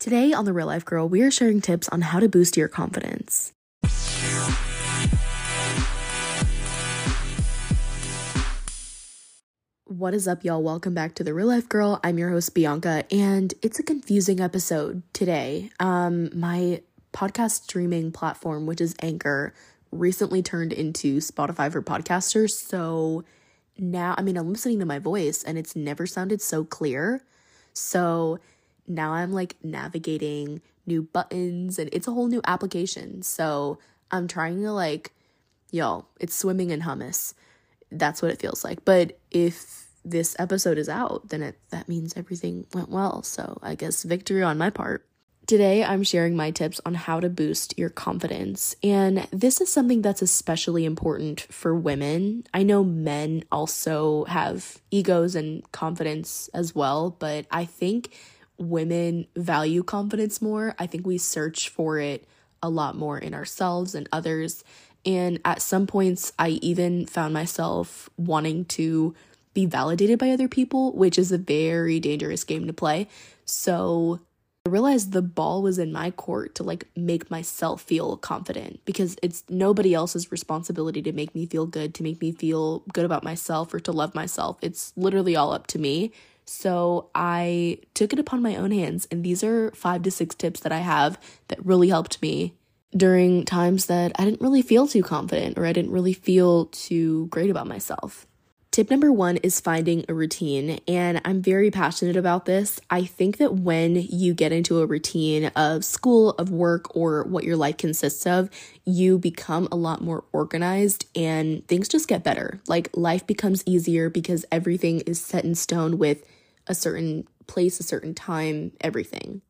Today on The Real Life Girl, we are sharing tips on how to boost your confidence. What is up, y'all? Welcome back to The Real Life Girl. I'm your host, Bianca, and it's a confusing episode today. Um, my podcast streaming platform, which is Anchor, recently turned into Spotify for podcasters. So now, I mean, I'm listening to my voice and it's never sounded so clear. So now I'm like navigating new buttons and it's a whole new application. So I'm trying to like, yo, it's swimming in hummus. That's what it feels like. But if this episode is out, then it, that means everything went well. So I guess victory on my part. Today, I'm sharing my tips on how to boost your confidence. And this is something that's especially important for women. I know men also have egos and confidence as well, but I think women value confidence more. I think we search for it a lot more in ourselves and others. And at some points, I even found myself wanting to be validated by other people, which is a very dangerous game to play. So I realized the ball was in my court to like make myself feel confident because it's nobody else's responsibility to make me feel good, to make me feel good about myself or to love myself. It's literally all up to me. So I took it upon my own hands, and these are five to six tips that I have that really helped me during times that I didn't really feel too confident or I didn't really feel too great about myself. Tip number one is finding a routine, and I'm very passionate about this. I think that when you get into a routine of school, of work, or what your life consists of, you become a lot more organized and things just get better. Like life becomes easier because everything is set in stone with a certain place, a certain time, everything.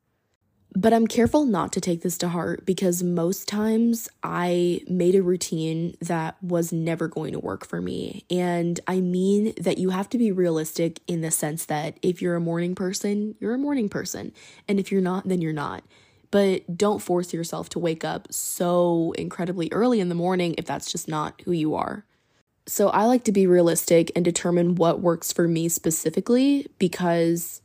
But I'm careful not to take this to heart because most times I made a routine that was never going to work for me. And I mean that you have to be realistic in the sense that if you're a morning person, you're a morning person. And if you're not, then you're not. But don't force yourself to wake up so incredibly early in the morning if that's just not who you are. So I like to be realistic and determine what works for me specifically because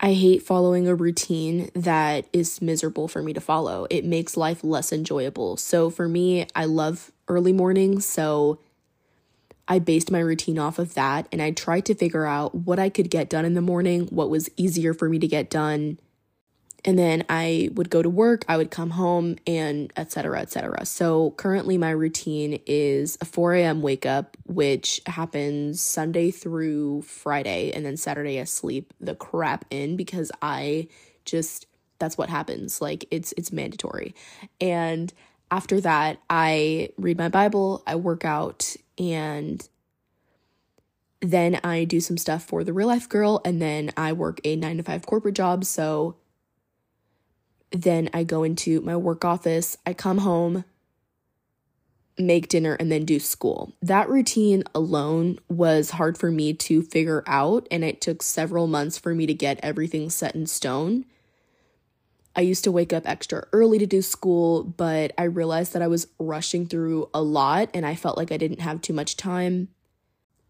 I hate following a routine that is miserable for me to follow. It makes life less enjoyable. So for me, I love early mornings, so I based my routine off of that and I tried to figure out what I could get done in the morning, what was easier for me to get done, and then I would go to work, I would come home, and etc. etc. So currently, my routine is a 4 a.m. wake up, which happens Sunday through Friday, and then Saturday I sleep the crap in because I just that's what happens. Like it's it's mandatory. And after that, I read my Bible, I work out, and then I do some stuff for the real life girl, and then I work a nine to five corporate job. So then I go into my work office, I come home, make dinner, and then do school. That routine alone was hard for me to figure out, and it took several months for me to get everything set in stone. I used to wake up extra early to do school, but I realized that I was rushing through a lot and I felt like I didn't have too much time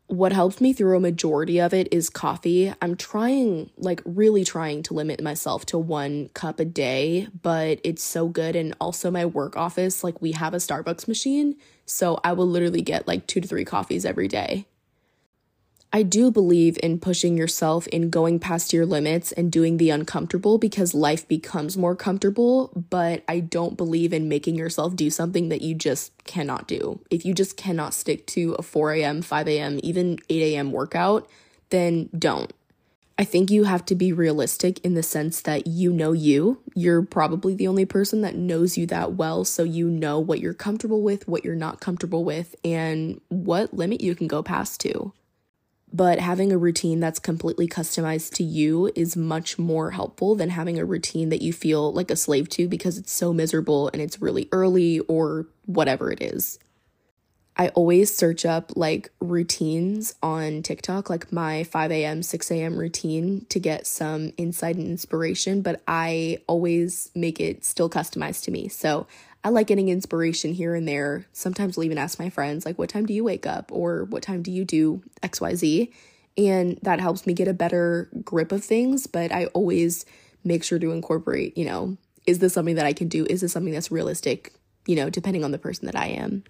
what helps me through a majority of it is coffee. I'm trying, like, really trying to limit myself to one cup a day, but it's so good. And also, my work office, like, we have a Starbucks machine. So I will literally get like two to three coffees every day. I do believe in pushing yourself in going past your limits and doing the uncomfortable because life becomes more comfortable, but I don't believe in making yourself do something that you just cannot do. If you just cannot stick to a 4 a.m., 5 a.m., even 8 a.m. workout, then don't. I think you have to be realistic in the sense that you know you. You're probably the only person that knows you that well, so you know what you're comfortable with, what you're not comfortable with, and what limit you can go past to but having a routine that's completely customized to you is much more helpful than having a routine that you feel like a slave to because it's so miserable and it's really early or whatever it is. I always search up like routines on TikTok, like my 5 a.m., 6 a.m. routine to get some insight and inspiration, but I always make it still customized to me. So I like getting inspiration here and there. Sometimes I'll even ask my friends, like, what time do you wake up? Or what time do you do XYZ? And that helps me get a better grip of things. But I always make sure to incorporate, you know, is this something that I can do? Is this something that's realistic, you know, depending on the person that I am?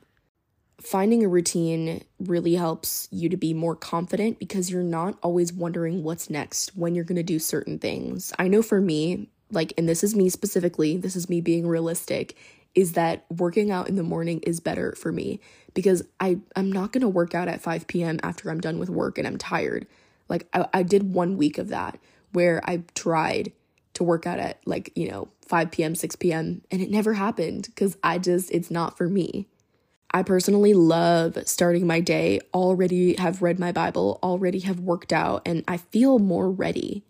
Finding a routine really helps you to be more confident because you're not always wondering what's next when you're going to do certain things. I know for me, like, and this is me specifically, this is me being realistic, is that working out in the morning is better for me because I, I'm not to work out at 5 p.m. after I'm done with work and I'm tired. Like, I, I did one week of that where I tried to work out at like, you know, 5 p.m., 6 p.m., and it never happened because I just, it's not for me. I personally love starting my day, already have read my Bible, already have worked out, and I feel more ready.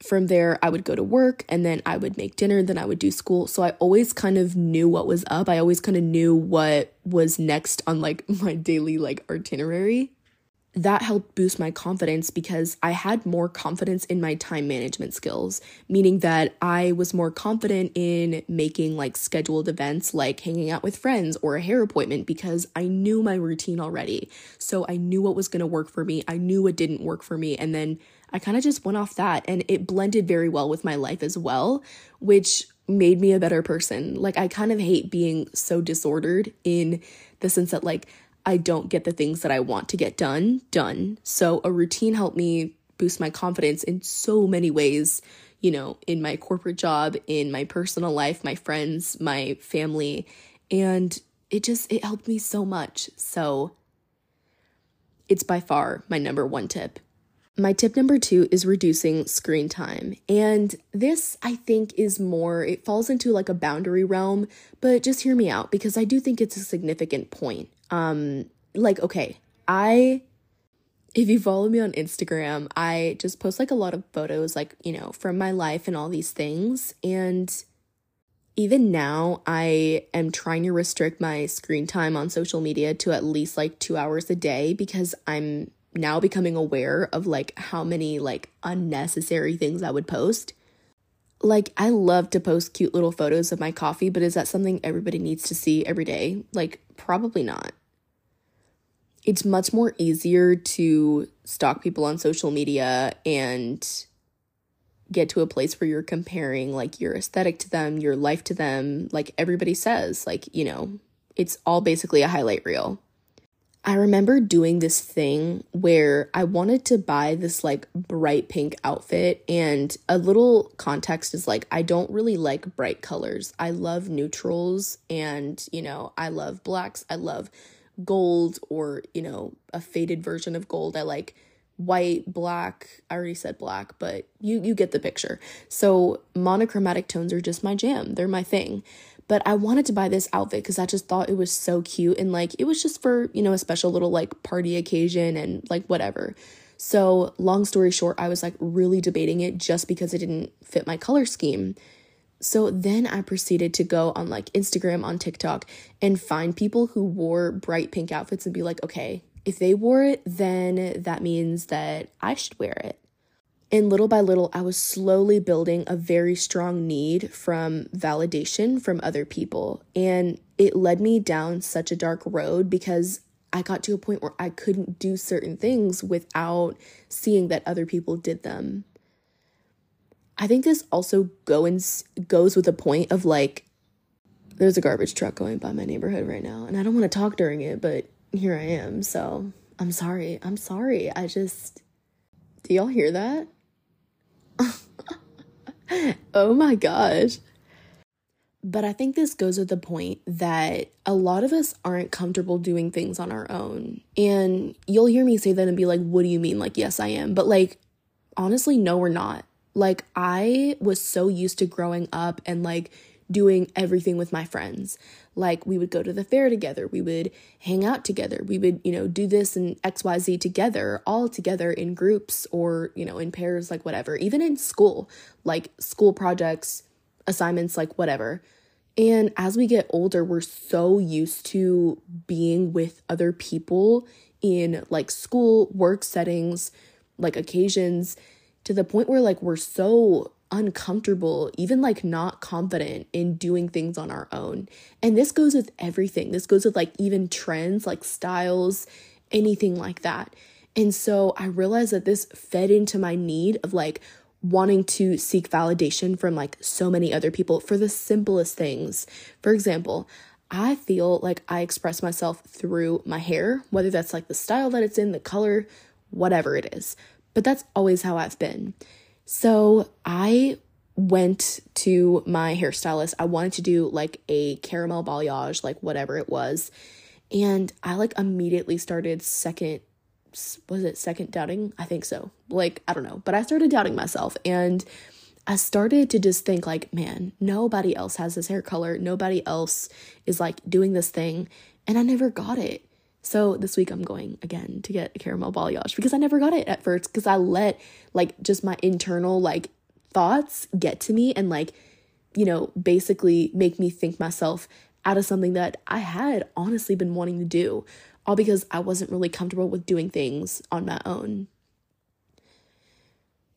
From there, I would go to work and then I would make dinner, then I would do school. So I always kind of knew what was up. I always kind of knew what was next on like my daily like itinerary that helped boost my confidence because I had more confidence in my time management skills, meaning that I was more confident in making like scheduled events like hanging out with friends or a hair appointment because I knew my routine already. So I knew what was going to work for me, I knew what didn't work for me, and then I kind of just went off that and it blended very well with my life as well, which made me a better person. Like I kind of hate being so disordered in the sense that like I don't get the things that I want to get done done. So a routine helped me boost my confidence in so many ways, you know, in my corporate job, in my personal life, my friends, my family, and it just it helped me so much. So it's by far my number 1 tip. My tip number 2 is reducing screen time. And this I think is more it falls into like a boundary realm, but just hear me out because I do think it's a significant point um like okay i if you follow me on instagram i just post like a lot of photos like you know from my life and all these things and even now i am trying to restrict my screen time on social media to at least like 2 hours a day because i'm now becoming aware of like how many like unnecessary things i would post like I love to post cute little photos of my coffee, but is that something everybody needs to see every day? Like probably not it's much more easier to stalk people on social media and get to a place where you're comparing like your aesthetic to them, your life to them, like everybody says, like, you know, it's all basically a highlight reel. I remember doing this thing where I wanted to buy this like bright pink outfit, and a little context is like, I don't really like bright colors. I love neutrals, and you know, I love blacks. I love gold or, you know, a faded version of gold. I like white, black. I already said black, but you you get the picture. So monochromatic tones are just my jam. They're my thing. But I wanted to buy this outfit cuz I just thought it was so cute and like it was just for, you know, a special little like party occasion and like whatever. So, long story short, I was like really debating it just because it didn't fit my color scheme. So then I proceeded to go on like Instagram, on TikTok, and find people who wore bright pink outfits and be like, okay, if they wore it, then that means that I should wear it. And little by little, I was slowly building a very strong need from validation from other people. And it led me down such a dark road because I got to a point where I couldn't do certain things without seeing that other people did them. I think this also go goes goes with the point of like there's a garbage truck going by my neighborhood right now and I don't want to talk during it, but here I am. So, I'm sorry. I'm sorry. I just Do y'all hear that? oh my gosh. But I think this goes with the point that a lot of us aren't comfortable doing things on our own. And you'll hear me say that and be like, what do you mean? Like, yes, I am. But like, honestly, no, we're not. Like, I was so used to growing up and like doing everything with my friends. Like, we would go to the fair together, we would hang out together, we would, you know, do this and XYZ together, all together in groups or, you know, in pairs, like whatever, even in school, like school projects, assignments, like whatever. And as we get older, we're so used to being with other people in like school, work settings, like occasions to the point where like we're so uncomfortable, even like not confident in doing things on our own. And this goes with everything. This goes with like even trends, like styles, anything like that. And so I realized that this fed into my need of like wanting to seek validation from like so many other people for the simplest things. For example, I feel like I express myself through my hair, whether that's like the style that it's in, the color, whatever it is. But that's always how I've been. So I went to my hairstylist. I wanted to do like a caramel balayage, like whatever it was. And I like immediately started second was it second doubting? I think so. Like, I don't know, but I started doubting myself and I started to just think like, man, nobody else has this hair color. Nobody else is like doing this thing, and I never got it. So this week I'm going again to get a caramel balayage because I never got it at first because I let like just my internal like thoughts get to me and like you know basically make me think myself out of something that I had honestly been wanting to do all because I wasn't really comfortable with doing things on my own.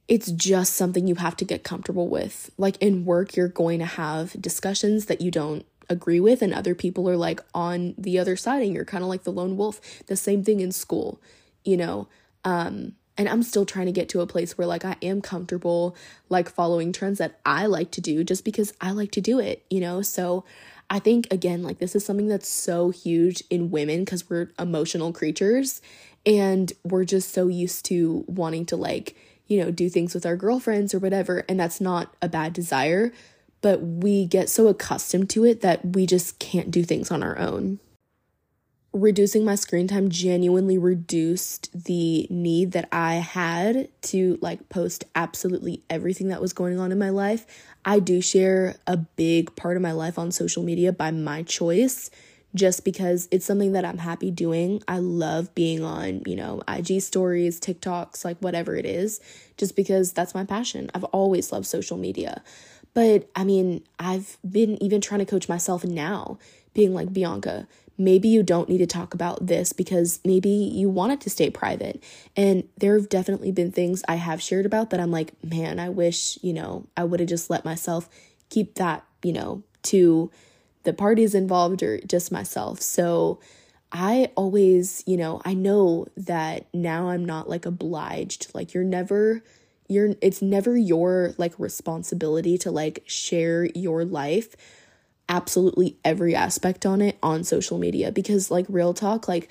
It's just something you have to get comfortable with. Like in work, you're going to have discussions that you don't agree with, and other people are like on the other side, and you're kind of like the lone wolf. The same thing in school, you know. Um, and I'm still trying to get to a place where like I am comfortable like following trends that I like to do just because I like to do it, you know? So I think, again, like this is something that's so huge in women because we're emotional creatures and we're just so used to wanting to, like, you know, do things with our girlfriends or whatever. And that's not a bad desire, but we get so accustomed to it that we just can't do things on our own reducing my screen time genuinely reduced the need that I had to like post absolutely everything that was going on in my life. I do share a big part of my life on social media by my choice just because it's something that I'm happy doing. I love being on, you know, IG stories, TikToks, like whatever it is, just because that's my passion. I've always loved social media. But I mean, I've been even trying to coach myself now, being like, Bianca, maybe you don't need to talk about this because maybe you want it to stay private. And there have definitely been things I have shared about that I'm like, man, I wish, you know, I would have just let myself keep that, you know, to the parties involved or just myself. So I always, you know, I know that now I'm not like obliged. Like you're never you're it's never your like responsibility to like share your life absolutely every aspect on it on social media because like real talk like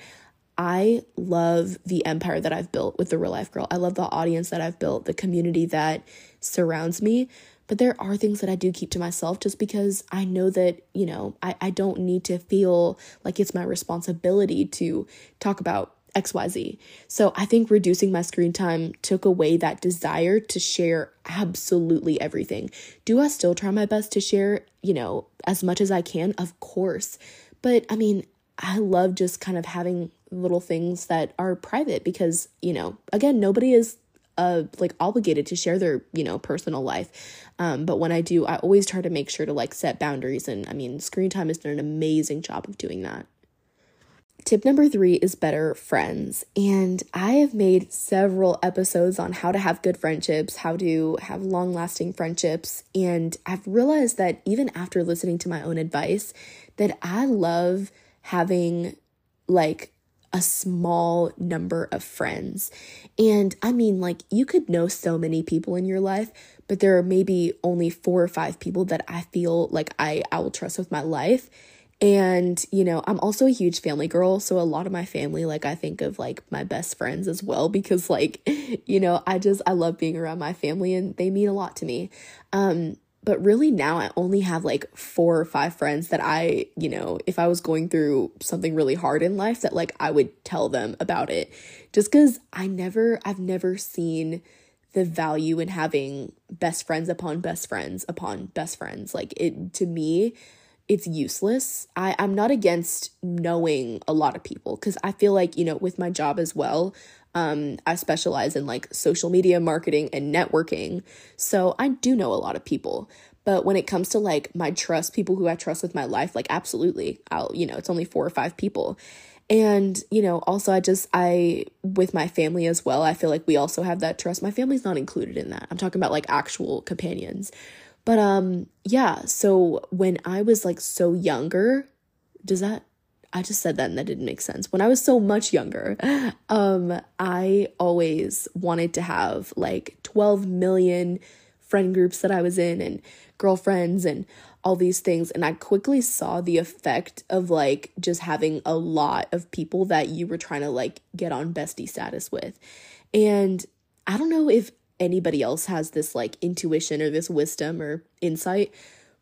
I love the empire that I've built with the real life girl. I love the audience that I've built, the community that surrounds me. But there are things that I do keep to myself just because I know that, you know, I, I don't need to feel like it's my responsibility to talk about XYZ. So I think reducing my screen time took away that desire to share absolutely everything. Do I still try my best to share, you know, as much as I can? Of course. But I mean, I love just kind of having little things that are private because, you know, again, nobody is uh like obligated to share their, you know, personal life. Um but when I do, I always try to make sure to like set boundaries and I mean, screen time has done an amazing job of doing that. Tip number three is better friends. And I have made several episodes on how to have good friendships, how to have long lasting friendships. And I've realized that even after listening to my own advice, that I love having like a small number of friends. And I mean, like, you could know so many people in your life, but there are maybe only four or five people that I feel like I, I will trust with my life. And, you know, I'm also a huge family girl. So a lot of my family, like, I think of like my best friends as well because, like, you know, I just, I love being around my family and they mean a lot to me. Um, but really now I only have like four or five friends that I, you know, if I was going through something really hard in life, that like I would tell them about it. Just because I never, I've never seen the value in having best friends upon best friends upon best friends. Like, it, to me, it's useless. I, I'm not against knowing a lot of people because I feel like, you know, with my job as well, um, I specialize in like social media marketing and networking. So I do know a lot of people. But when it comes to like my trust, people who I trust with my life, like absolutely, I'll, you know, it's only four or five people. And, you know, also I just, I, with my family as well, I feel like we also have that trust. My family's not included in that. I'm talking about like actual companions. But um yeah, so when I was like so younger, does that I just said that and that didn't make sense. When I was so much younger, um, I always wanted to have like 12 million friend groups that I was in and girlfriends and all these things. And I quickly saw the effect of like just having a lot of people that you were trying to like get on bestie status with. And I don't know if anybody else has this like intuition or this wisdom or insight,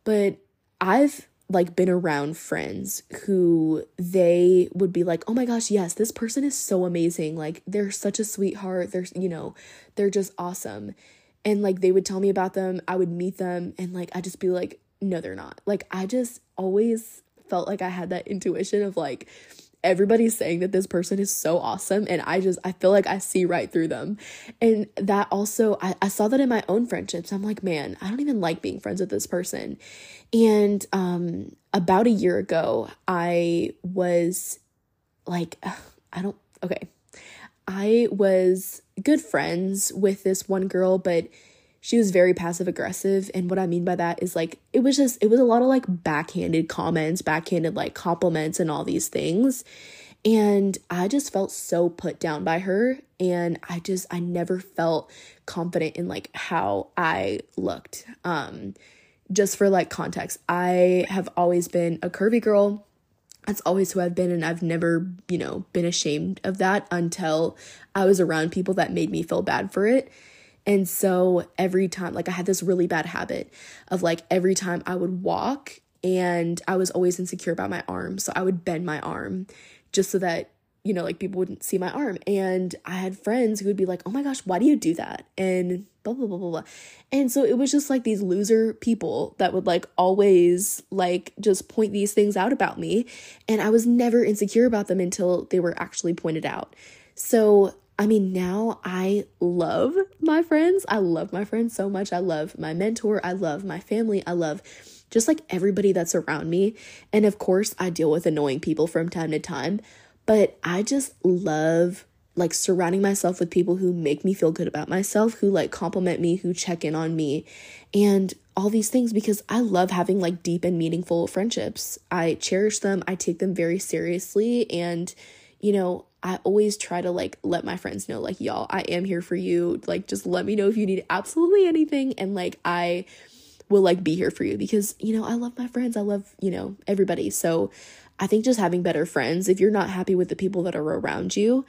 but I've like been around friends who they would be like, "Oh my gosh, yes, this person is so amazing. Like they're such a sweetheart. They're, you know, they're just awesome." And like they would tell me about them, I would meet them and like I just be like, "No, they're not." Like I just always felt like I had that intuition of like everybody's saying that this person is so awesome and i just i feel like i see right through them. And that also I, I saw that in my own friendships. I'm like man i don't even like being friends with this person. And um about a year ago i was like i don't okay. I was good friends with this one girl but she was very passive aggressive and what i mean by that is like it was just it was a lot of like backhanded comments backhanded like compliments and all these things and i just felt so put down by her and i just i never felt confident in like how i looked um just for like context i have always been a curvy girl that's always who I've been, and I've never, you know, been ashamed of that until I was around people that made me feel bad for it. And so every time, like I had this really bad habit of like every time I would walk and I was always insecure about my arm. So I would bend my arm just so that, you know, like people wouldn't see my arm. And I had friends who would be like, oh my gosh, why do you do that? And blah, blah, blah, blah, blah. And so it was just like these loser people that would like always like just point these things out about me. And I was never insecure about them until they were actually pointed out. So I mean, now I love my friends. I love my friends so much. I love my mentor. I love my family. I love just like everybody that's around me. And of course, I deal with annoying people from time to time, but I just love like surrounding myself with people who make me feel good about myself, who like compliment me, who check in on me, and all these things because I love having like deep and meaningful friendships. I cherish them, I take them very seriously, and you know, I always try to like let my friends know, like, y'all, I am here for you. Like, just let me know if you need absolutely anything. And like, I will like be here for you because, you know, I love my friends. I love, you know, everybody. So I think just having better friends, if you're not happy with the people that are around you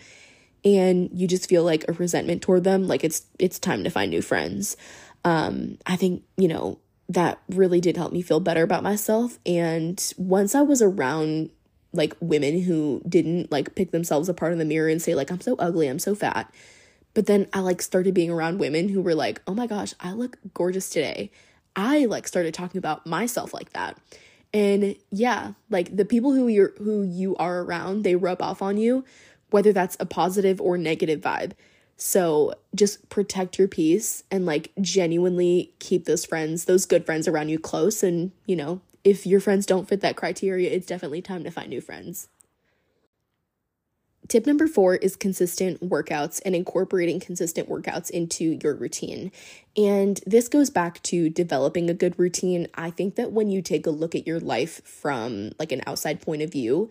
and you just feel like a resentment toward them, like it's it's time to find new friends. Um, I think, you know, that really did help me feel better about myself. And once I was around like women who didn't like pick themselves apart in the mirror and say like I'm so ugly, I'm so fat. But then I like started being around women who were like, "Oh my gosh, I look gorgeous today." I like started talking about myself like that. And yeah, like the people who you're who you are around, they rub off on you, whether that's a positive or negative vibe. So just protect your peace and like genuinely keep those friends, those good friends around you close and, you know, if your friends don't fit that criteria, it's definitely time to find new friends. Tip number four is consistent workouts and incorporating consistent workouts into your routine. And this goes back to developing a good routine. I think that when you take a look at your life from like an outside point of view,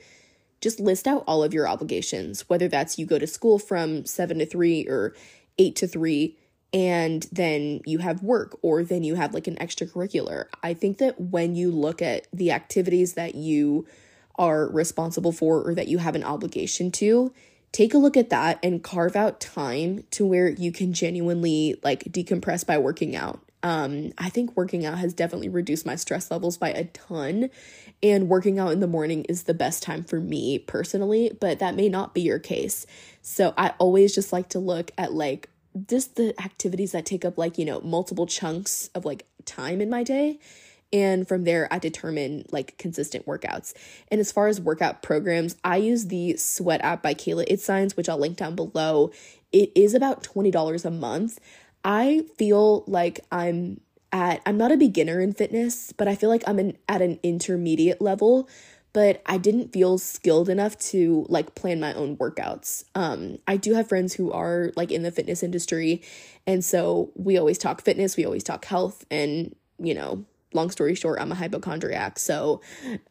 just list out all of your obligations, whether that's you go to school from seven to three or eight to three and then you have work or then you have like an extracurricular. I think that when you look at the activities that you are responsible for or that you have an obligation to, take a look at that and carve out time to where you can genuinely like decompress by working out. Um, I think working out has definitely reduced my stress levels by a ton, and working out in the morning is the best time for me personally, but that may not be your case. So I always just like to look at like just the activities that take up like, you know, multiple chunks of like time in my day. And from there, I determine like consistent workouts. And as far as workout programs, I use the Sweat app by Kayla Itsines, which I'll link down below. It is about $20 a month. I feel like I'm at, I'm not a beginner in fitness, but I feel like I'm in, at an intermediate level but I didn't feel skilled enough to like plan my own workouts. Um, I do have friends who are like in the fitness industry, and so we always talk fitness, we always talk health, and you know, long story short, I'm a hypochondriac. So,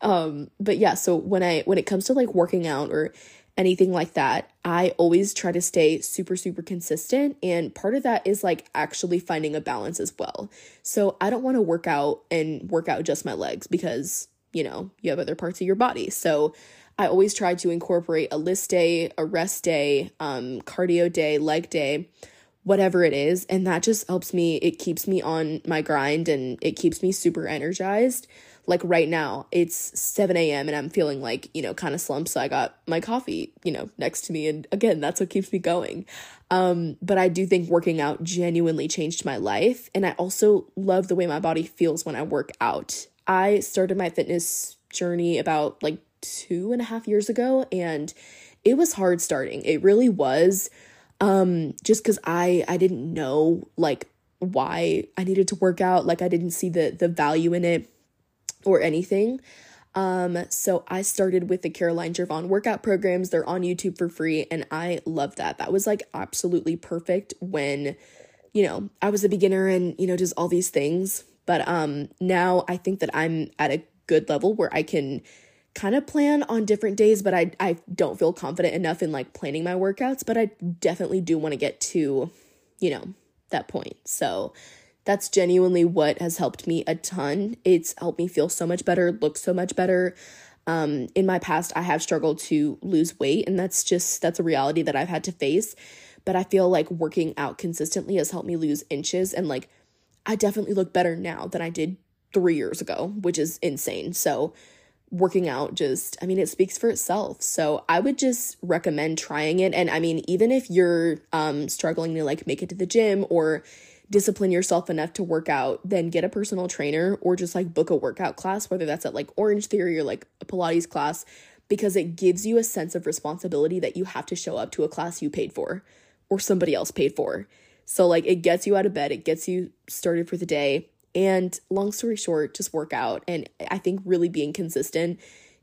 um, but yeah, so when I, when it comes to like working out or anything like that, I always try to stay super, super consistent. And part of that is like actually finding a balance as well. So I don't want to work out and work out just my legs because, you know, you have other parts of your body. So I always try to incorporate a list day, a rest day, um, cardio day, leg day whatever it is. And that just helps me. It keeps me on my grind and it keeps me super energized. Like right now, it's 7 a.m. and I'm feeling like, you know, kind of slumped. So I got my coffee, you know, next to me. And again, that's what keeps me going. Um, but I do think working out genuinely changed my life. And I also love the way my body feels when I work out. I started my fitness journey about like two and a half years ago, and it was hard starting. It really was um just cuz I I didn't know like why I needed to work out. Like I didn't see the the value in it or anything. Um so I started with the Caroline Girvan workout programs. They're on YouTube for free and I love that. That was like absolutely perfect when you know I was a beginner and you know just all these things but um now I think that I'm at a good level where I can kind of plan on different days, but I I don't feel confident enough in like planning my workouts, but I definitely do want to get to, you know, that point. So that's genuinely what has helped me a ton. It's helped me feel so much better, look so much better. Um, in my past, I have struggled to lose weight, and that's just that's a reality that I've had to face. But I feel like working out consistently has helped me lose inches, and like I definitely look better now than I did three years ago, which is insane. So working out just i mean it speaks for itself. So i would just recommend trying it. And i mean even if you're um struggling to like make it to the gym or discipline yourself enough to work out then get a personal trainer or just like book a workout class whether that's at like orange theory or like a pilates class because it gives you a sense of responsibility that you have to show up to a class you paid for or somebody else paid for so like it gets you out of bed it gets you started for the day and long story short, just work out. And I think really being consistent,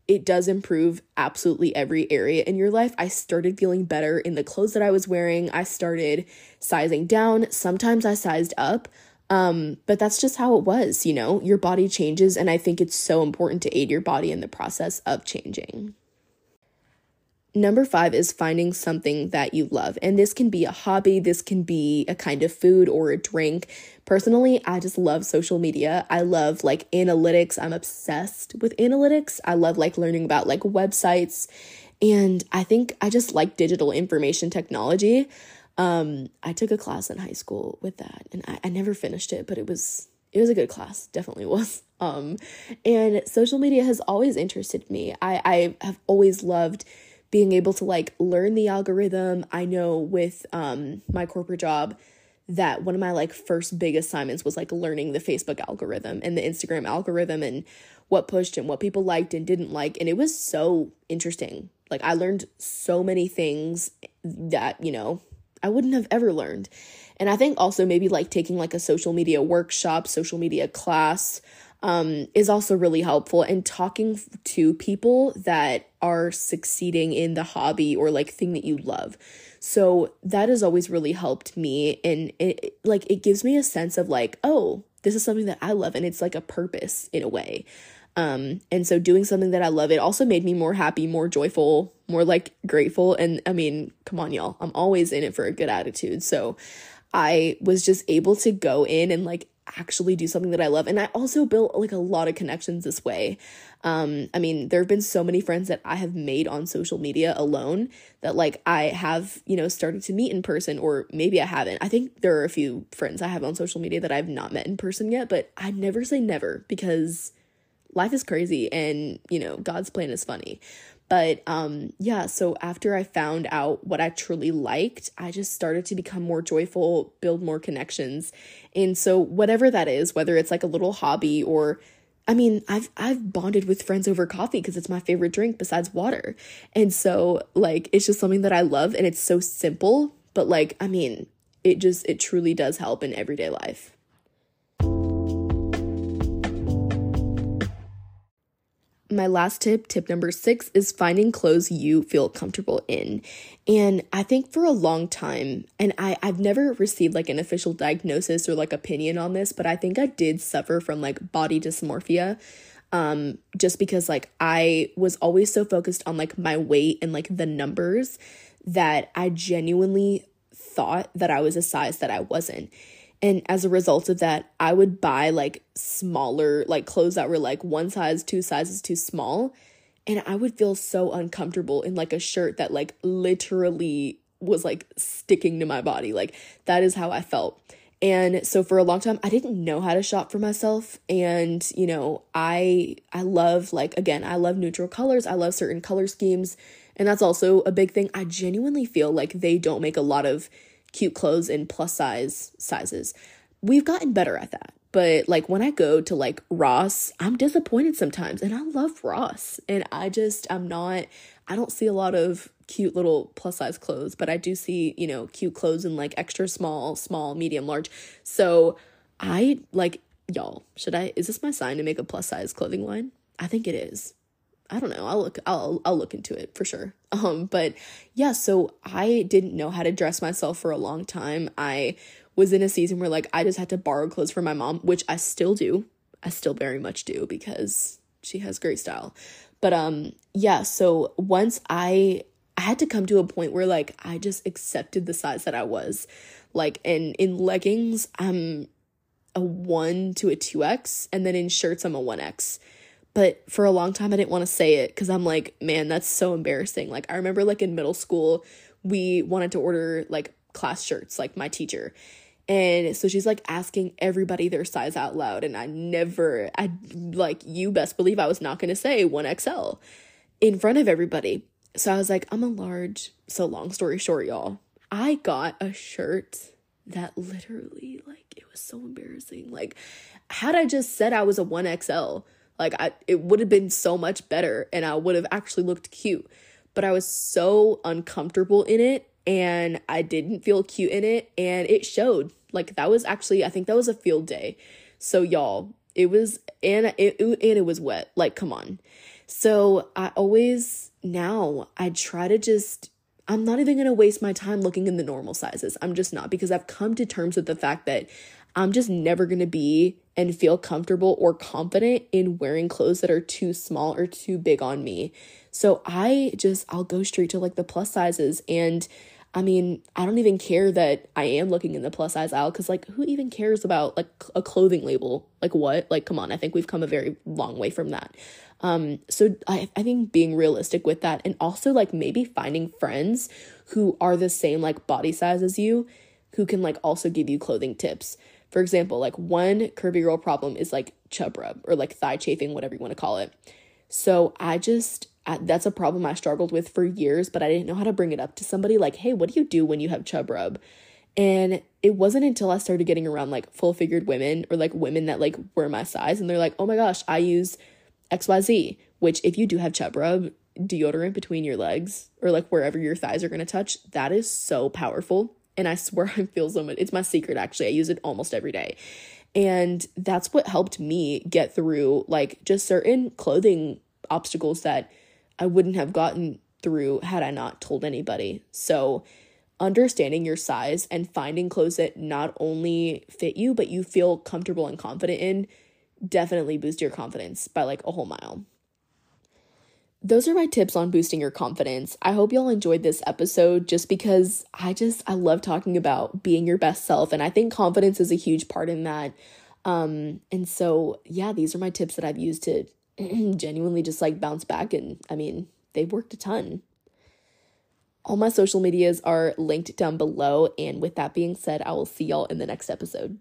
it does improve absolutely every area in your life. I started feeling better in the clothes that I was wearing. I started sizing down. Sometimes I sized up. Um, but that's just how it was, you know, your body changes. And I think it's so important to aid your body in the process of changing. Number five is finding something that you love. And this can be a hobby, this can be a kind of food or a drink. Personally, I just love social media. I love like analytics. I'm obsessed with analytics. I love like learning about like websites. And I think I just like digital information technology. Um, I took a class in high school with that and I, I never finished it, but it was it was a good class, definitely was. Um, and social media has always interested me. I, I have always loved being able to like learn the algorithm. I know with um my corporate job that one of my like first big assignments was like learning the Facebook algorithm and the Instagram algorithm and what pushed and what people liked and didn't like and it was so interesting. Like I learned so many things that, you know, I wouldn't have ever learned. And I think also maybe like taking like a social media workshop, social media class, um, is also really helpful. And talking to people that are succeeding in the hobby or like thing that you love. So that has always really helped me. And it like it gives me a sense of like, oh, this is something that I love and it's like a purpose in a way. Um, and so doing something that I love, it also made me more happy, more joyful, more like grateful. And I mean, come on, y'all, I'm always in it for a good attitude. So I was just able to go in and like actually do something that I love. And I also built like a lot of connections this way. Um, I mean, there have been so many friends that I have made on social media alone that like I have, you know, started to meet in person, or maybe I haven't. I think there are a few friends I have on social media that I've not met in person yet, but I never say never because life is crazy and, you know, God's plan is funny. But um yeah, so after I found out what I truly liked, I just started to become more joyful, build more connections. And so whatever that is, whether it's like a little hobby or I mean, I've I've bonded with friends over coffee because it's my favorite drink besides water. And so like it's just something that I love and it's so simple, but like I mean, it just it truly does help in everyday life. My last tip, tip number six, is finding clothes you feel comfortable in. And I think for a long time, and I, I've never received like an official diagnosis or like opinion on this, but I think I did suffer from like body dysmorphia. Um, just because like I was always so focused on like my weight and like the numbers that I genuinely thought that I was a size that I wasn't. And as a result of that, I would buy like smaller, like clothes that were like one size, two sizes too small. And I would feel so uncomfortable in like a shirt that like literally was like sticking to my body. Like that is how I felt. And so for a long time I didn't know how to shop for myself and you know, I I love like again, I love neutral colors. I love certain color schemes and that's also a big thing. I genuinely feel like they don't make a lot of cute clothes in plus size sizes. We've gotten better at that. But like when I go to like Ross, I'm disappointed sometimes. And I love Ross. And I just, I'm not, I don't see a lot of cute little plus size clothes, but I do see, you know, cute clothes in like extra small, small, medium, large. So I like, y'all, should I, is this my sign to make a plus size clothing line? I think it is. I don't know. I'll look I'll I'll look into it for sure. Um but yeah, so I didn't know how to dress myself for a long time. I was in a season where like I just had to borrow clothes from my mom, which I still do. I still very much do because she has great style. But um yeah, so once I I had to come to a point where like I just accepted the size that I was. Like in in leggings, I'm a 1 to a 2x and then in shirts I'm a 1x but for a long time I didn't want to say it cuz I'm like, man, that's so embarrassing. Like I remember like in middle school, we wanted to order like class shirts, like my teacher. And so she's like asking everybody their size out loud and I never I like you best believe I was not going to say 1XL in front of everybody. So I was like, I'm a large. So long story short, y'all, I got a shirt that literally like it was so embarrassing. Like had I just said I was a 1XL, like I it would have been so much better and I would have actually looked cute. But I was so uncomfortable in it and I didn't feel cute in it and it showed. Like that was actually I think that was a field day. So y'all, it was and it, and it was wet. Like come on. So I always now I try to just I'm not even going to waste my time looking in the normal sizes. I'm just not because I've come to terms with the fact that I'm just never going to be and feel comfortable or confident in wearing clothes that are too small or too big on me. So I just, I'll go straight to like the plus sizes. And I mean, I don't even care that I am looking in the plus size aisle because, like, who even cares about like a clothing label? Like, what? Like, come on, I think we've come a very long way from that. Um, so I, I think being realistic with that and also like maybe finding friends who are the same like body size as you who can like also give you clothing tips. For example, like one curvy girl problem is like chub rub or like thigh chafing, whatever you want to call it. So I just, I, that's a problem I struggled with for years, but I didn't know how to bring it up to somebody like, hey, what do you do when you have chub rub? And it wasn't until I started getting around like full figured women or like women that like were my size and they're like, oh my gosh, I use XYZ, which if you do have chub rub, deodorant between your legs or like wherever your thighs are going to touch, that is so powerful and I swear I feel so much. It's my secret, actually. I use it almost every day. And that's what helped me get through like just certain clothing obstacles that I wouldn't have gotten through had I not told anybody. So, understanding your size and finding clothes that not only fit you, but you feel comfortable and confident in definitely boost your confidence by like a whole mile those are my tips on boosting your confidence. I hope y'all enjoyed this episode just because I just I love talking about being your best self and I think confidence is a huge part in that. Um and so yeah, these are my tips that I've used to genuinely just like bounce back and I mean, they've worked a ton. All my social medias are linked down below and with that being said, I will see y'all in the next episode.